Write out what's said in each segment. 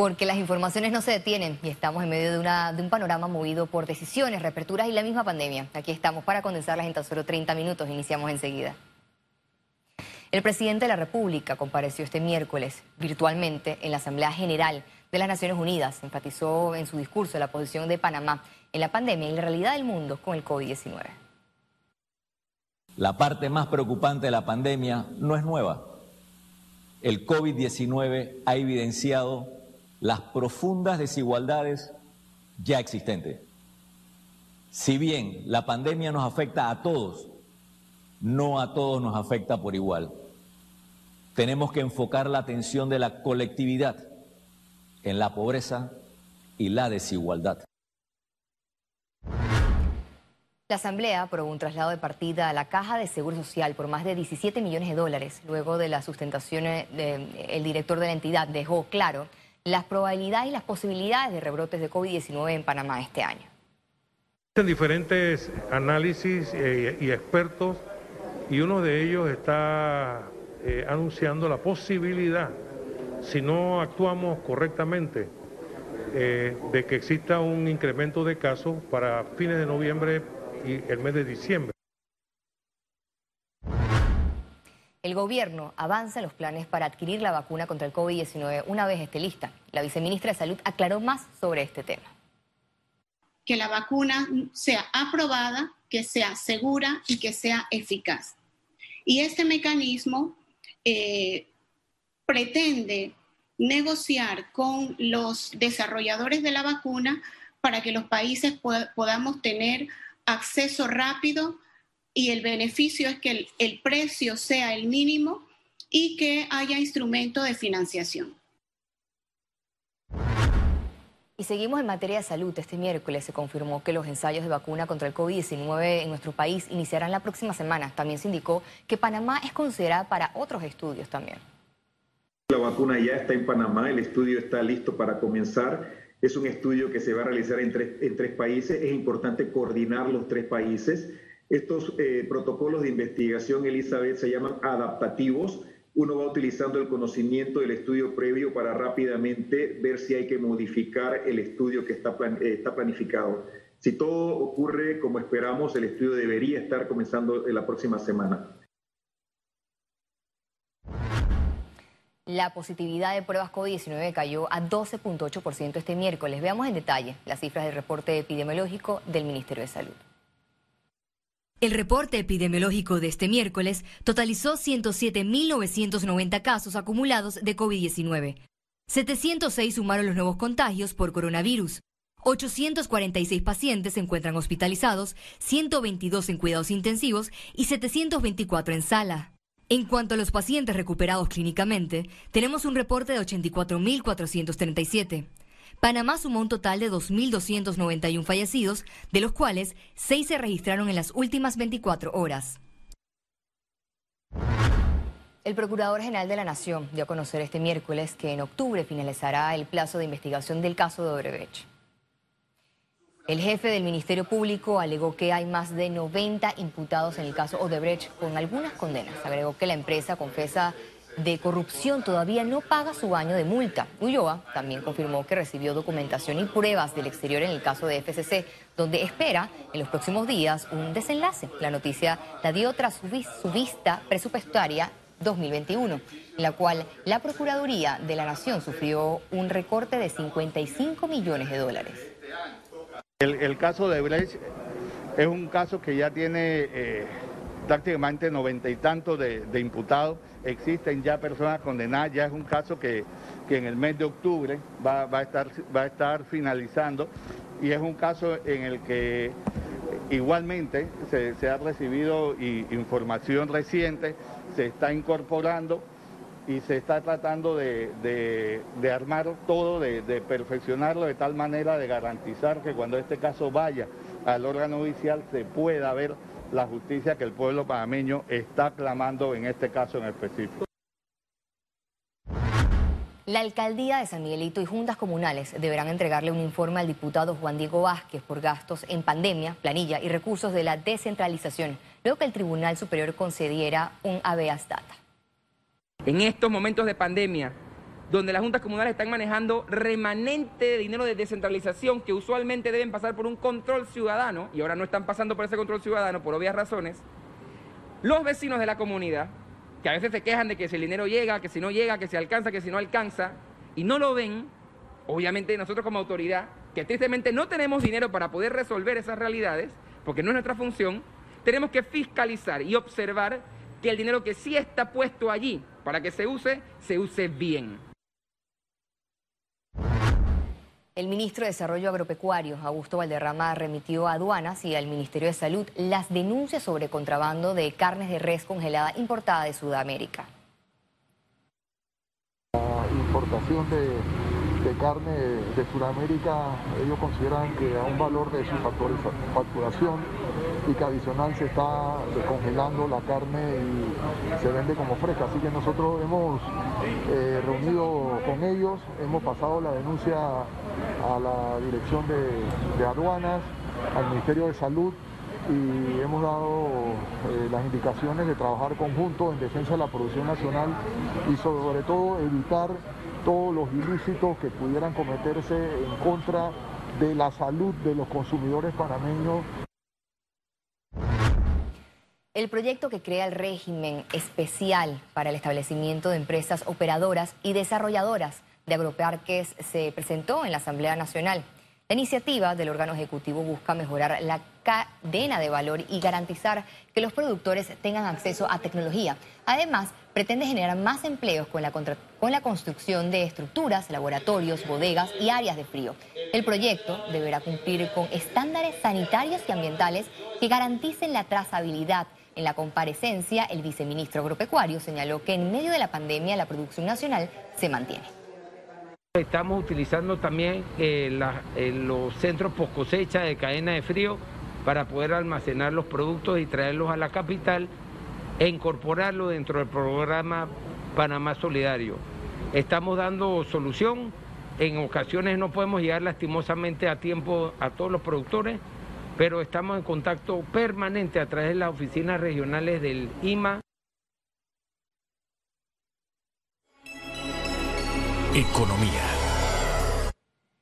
porque las informaciones no se detienen y estamos en medio de, un panorama movido por decisiones, reaperturas y la misma pandemia. Aquí estamos para condensarlas en tan solo 30 minutos. Iniciamos enseguida. El presidente de la República compareció este miércoles virtualmente en la Asamblea General de las Naciones Unidas. Enfatizó en su discurso la posición de Panamá en la pandemia y la realidad del mundo con el COVID-19. La parte más preocupante de la pandemia no es nueva. El COVID-19 ha evidenciado las profundas desigualdades ya existentes. Si bien la pandemia nos afecta a todos, no a todos nos afecta por igual. Tenemos que enfocar la atención de la colectividad en la pobreza y la desigualdad. La Asamblea aprobó un traslado de partida a la Caja de Seguro Social por más de 17 millones de dólares. Luego de la sustentación, el director de la entidad dejó claro las probabilidades y las posibilidades de rebrotes de COVID-19 en Panamá este año. En diferentes análisis eh, y expertos, y uno de ellos está eh, anunciando la posibilidad, si no actuamos correctamente, eh, de que exista un incremento de casos para fines de noviembre y el mes de diciembre. El gobierno avanza los planes para adquirir la vacuna contra el COVID-19 una vez esté lista. La viceministra de Salud aclaró más sobre este tema. Que la vacuna sea aprobada, que sea segura y que sea eficaz. Y este mecanismo eh, pretende negociar con los desarrolladores de la vacuna para que los países podamos tener acceso rápido y el beneficio es que el, precio sea el mínimo y que haya instrumento de financiación. Y seguimos en materia de salud. Este miércoles se confirmó que los ensayos de vacuna contra el COVID-19 en nuestro país iniciarán la próxima semana. También se indicó que Panamá es considerada para otros estudios también. La vacuna ya está en Panamá, el estudio está listo para comenzar. Es un estudio que se va a realizar en tres, en tres países. Es importante coordinar los tres países. Estos eh, protocolos de investigación, Elizabeth, se llaman adaptativos. Uno va utilizando el conocimiento del estudio previo para rápidamente ver si hay que modificar el estudio que está, eh, planificado. Si todo ocurre como esperamos, el estudio debería estar comenzando en la próxima semana. La positividad de pruebas COVID-19 cayó a 12.8% este miércoles. Veamos en detalle las cifras del reporte epidemiológico del Ministerio de Salud. El reporte epidemiológico de este miércoles totalizó 107.990 casos acumulados de COVID-19. 706 sumaron los nuevos contagios por coronavirus. 846 pacientes se encuentran hospitalizados, 122 en cuidados intensivos y 724 en sala. En cuanto a los pacientes recuperados clínicamente, tenemos un reporte de 84.437. Panamá sumó un total de 2.291 fallecidos, de los cuales 6 se registraron en las últimas 24 horas. El Procurador General de la Nación dio a conocer este miércoles que en octubre finalizará el plazo de investigación del caso de Odebrecht. El jefe del Ministerio Público alegó que hay más de 90 imputados en el caso Odebrecht con algunas condenas. Agregó que la empresa confesa de corrupción todavía no paga su baño de multa. Ulloa también confirmó que recibió documentación y pruebas del exterior en el caso de FCC, donde espera en los próximos días un desenlace. La noticia la dio tras su, vista presupuestaria 2021, en la cual la Procuraduría de la Nación sufrió un recorte de 55 millones de dólares. El, caso de Brecht es un caso que ya tiene... Eh, prácticamente noventa y tantos de, imputados, existen ya personas condenadas, ya es un caso que, en el mes de octubre va, a estar, va a estar finalizando. Y es un caso en el que igualmente se, ha recibido información reciente, se está incorporando y se está tratando de, armar todo, de, de, perfeccionarlo de tal manera de garantizar que cuando este caso vaya al órgano judicial se pueda ver la justicia que el pueblo panameño está clamando en este caso en específico. La alcaldía de San Miguelito y juntas comunales deberán entregarle un informe al diputado Juan Diego Vázquez por gastos en pandemia, planilla y recursos de la descentralización, luego que el Tribunal Superior concediera un habeas data. En estos momentos de pandemia, donde las juntas comunales están manejando remanente de dinero de descentralización que usualmente deben pasar por un control ciudadano, y ahora no están pasando por ese control ciudadano por obvias razones, los vecinos de la comunidad, que a veces se quejan de que si el dinero llega, que si no llega, que si alcanza, que si no alcanza, y no lo ven, obviamente nosotros como autoridad, que tristemente no tenemos dinero para poder resolver esas realidades, porque no es nuestra función, tenemos que fiscalizar y observar que el dinero que sí está puesto allí para que se use, se use bien. El ministro de Desarrollo Agropecuario, Augusto Valderrama, remitió a aduanas y al Ministerio de Salud las denuncias sobre contrabando de carnes de res congelada importada de Sudamérica. La importación de carne de Sudamérica, ellos consideran que a un valor de su facturación y que adicional se está congelando la carne y se vende como fresca. Así que nosotros hemos eh, reunido con ellos, hemos pasado la denuncia a la dirección de, aduanas, al Ministerio de Salud y hemos dado eh, las indicaciones de trabajar conjunto en defensa de la producción nacional y sobre todo evitar todos los ilícitos que pudieran cometerse en contra de la salud de los consumidores panameños. El proyecto que crea el régimen especial para el establecimiento de empresas operadoras y desarrolladoras de agroparques se presentó en la Asamblea Nacional. La iniciativa del órgano ejecutivo busca mejorar la cadena de valor y garantizar que los productores tengan acceso a tecnología. Además, pretende generar más empleos con la, con la construcción de estructuras, laboratorios, bodegas y áreas de frío. El proyecto deberá cumplir con estándares sanitarios y ambientales que garanticen la trazabilidad. En la comparecencia, el viceministro agropecuario señaló que en medio de la pandemia la producción nacional se mantiene. Estamos utilizando también eh, eh, los centros post cosecha de cadena de frío para poder almacenar los productos y traerlos a la capital e incorporarlo dentro del programa Panamá Solidario. Estamos dando solución, en ocasiones no podemos llegar lastimosamente a tiempo a todos los productores, pero estamos en contacto permanente a través de las oficinas regionales del IMA. Economía.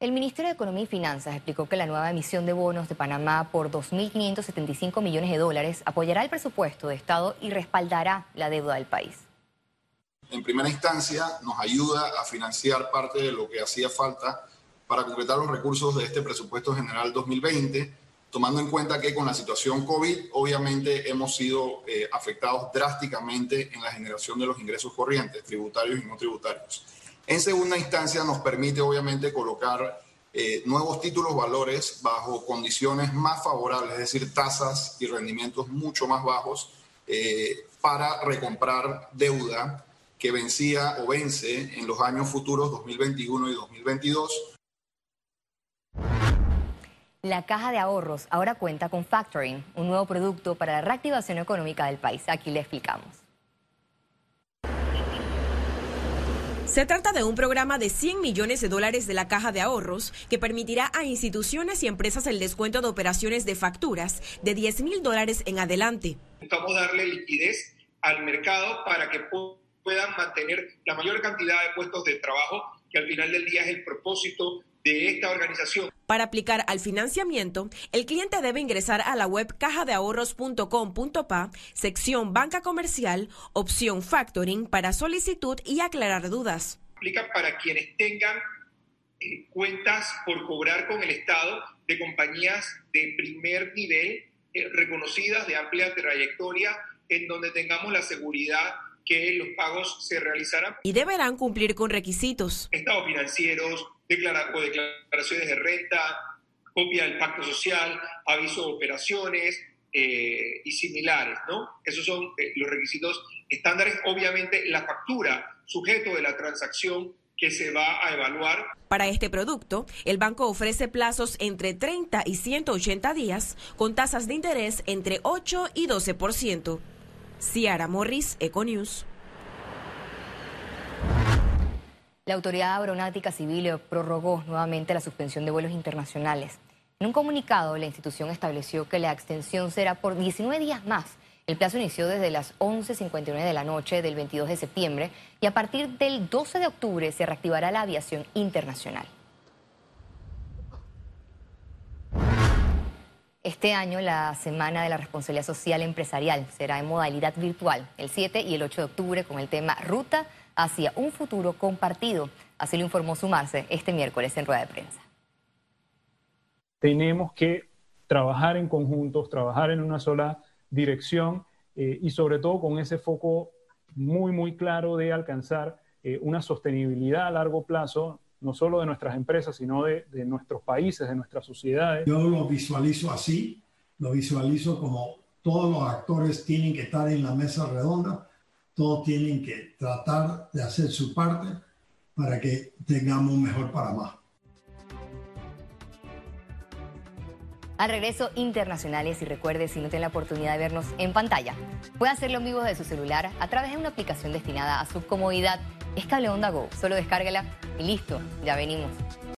El Ministerio de Economía y Finanzas explicó que la nueva emisión de bonos de Panamá por 2.575 millones de dólares apoyará el presupuesto de Estado y respaldará la deuda del país. En primera instancia, nos ayuda a financiar parte de lo que hacía falta para concretar los recursos de este presupuesto general 2020, tomando en cuenta que con la situación COVID, obviamente hemos sido eh, afectados drásticamente en la generación de los ingresos corrientes, tributarios y no tributarios. En segunda instancia, nos permite obviamente colocar eh, nuevos títulos valores bajo condiciones más favorables, es decir, tasas y rendimientos mucho más bajos eh, para recomprar deuda que vencía o vence en los años futuros 2021 y 2022. La caja de ahorros ahora cuenta con Factoring, un nuevo producto para la reactivación económica del país. Aquí le explicamos. Se trata de un programa de 100 millones de dólares de la Caja de Ahorros que permitirá a instituciones y empresas el descuento de operaciones de facturas de 10 mil dólares en adelante. Buscamos darle liquidez al mercado para que puedan mantener la mayor cantidad de puestos de trabajo, que al final del día es el propósito de esta organización. Para aplicar al financiamiento, el cliente debe ingresar a la web cajadeahorros.com.pa, sección banca comercial, opción factoring para solicitud y aclarar dudas. Aplica para quienes tengan eh, cuentas por cobrar con el Estado de compañías de primer nivel, eh, reconocidas de amplia trayectoria, en donde tengamos la seguridad que los pagos se realizarán. Y deberán cumplir con requisitos. Estados financieros, declaraciones de renta, copia del pacto social, aviso de operaciones eh, y similares, ¿no? Esos son eh, los requisitos estándares. Obviamente, la factura, sujeto de la transacción que se va a evaluar. Para este producto, el banco ofrece plazos entre 30 y 180 días, con tasas de interés entre 8 y 12%. Ciara Morris, Econews. La Autoridad Aeronáutica Civil prorrogó nuevamente la suspensión de vuelos internacionales. En un comunicado, la institución estableció que la extensión será por 19 días más El plazo inició desde las 11.59 de la noche del 22 de septiembre y a partir del 12 de octubre se reactivará la aviación internacional. Este año la Semana de la Responsabilidad Social Empresarial será en modalidad virtual el 7 y el 8 de octubre con el tema Ruta hacia un futuro compartido. Así lo informó Sumarse este miércoles en rueda de prensa. Tenemos que trabajar en conjuntos, trabajar en una sola dirección eh, y sobre todo con ese foco muy, muy claro de alcanzar eh, una sostenibilidad a largo plazo no solo de nuestras empresas, sino de, nuestros países, de nuestras sociedades. Yo lo visualizo así, lo visualizo como todos los actores tienen que estar en la mesa redonda, todos tienen que tratar de hacer su parte para que tengamos un mejor Panamá. Al regreso, internacionales y recuerde, si no tiene la oportunidad de vernos en pantalla, puede hacerlo en vivo de su celular a través de una aplicación destinada a su comodidad. Es Cable Onda Go, solo descárgala y listo, ya venimos.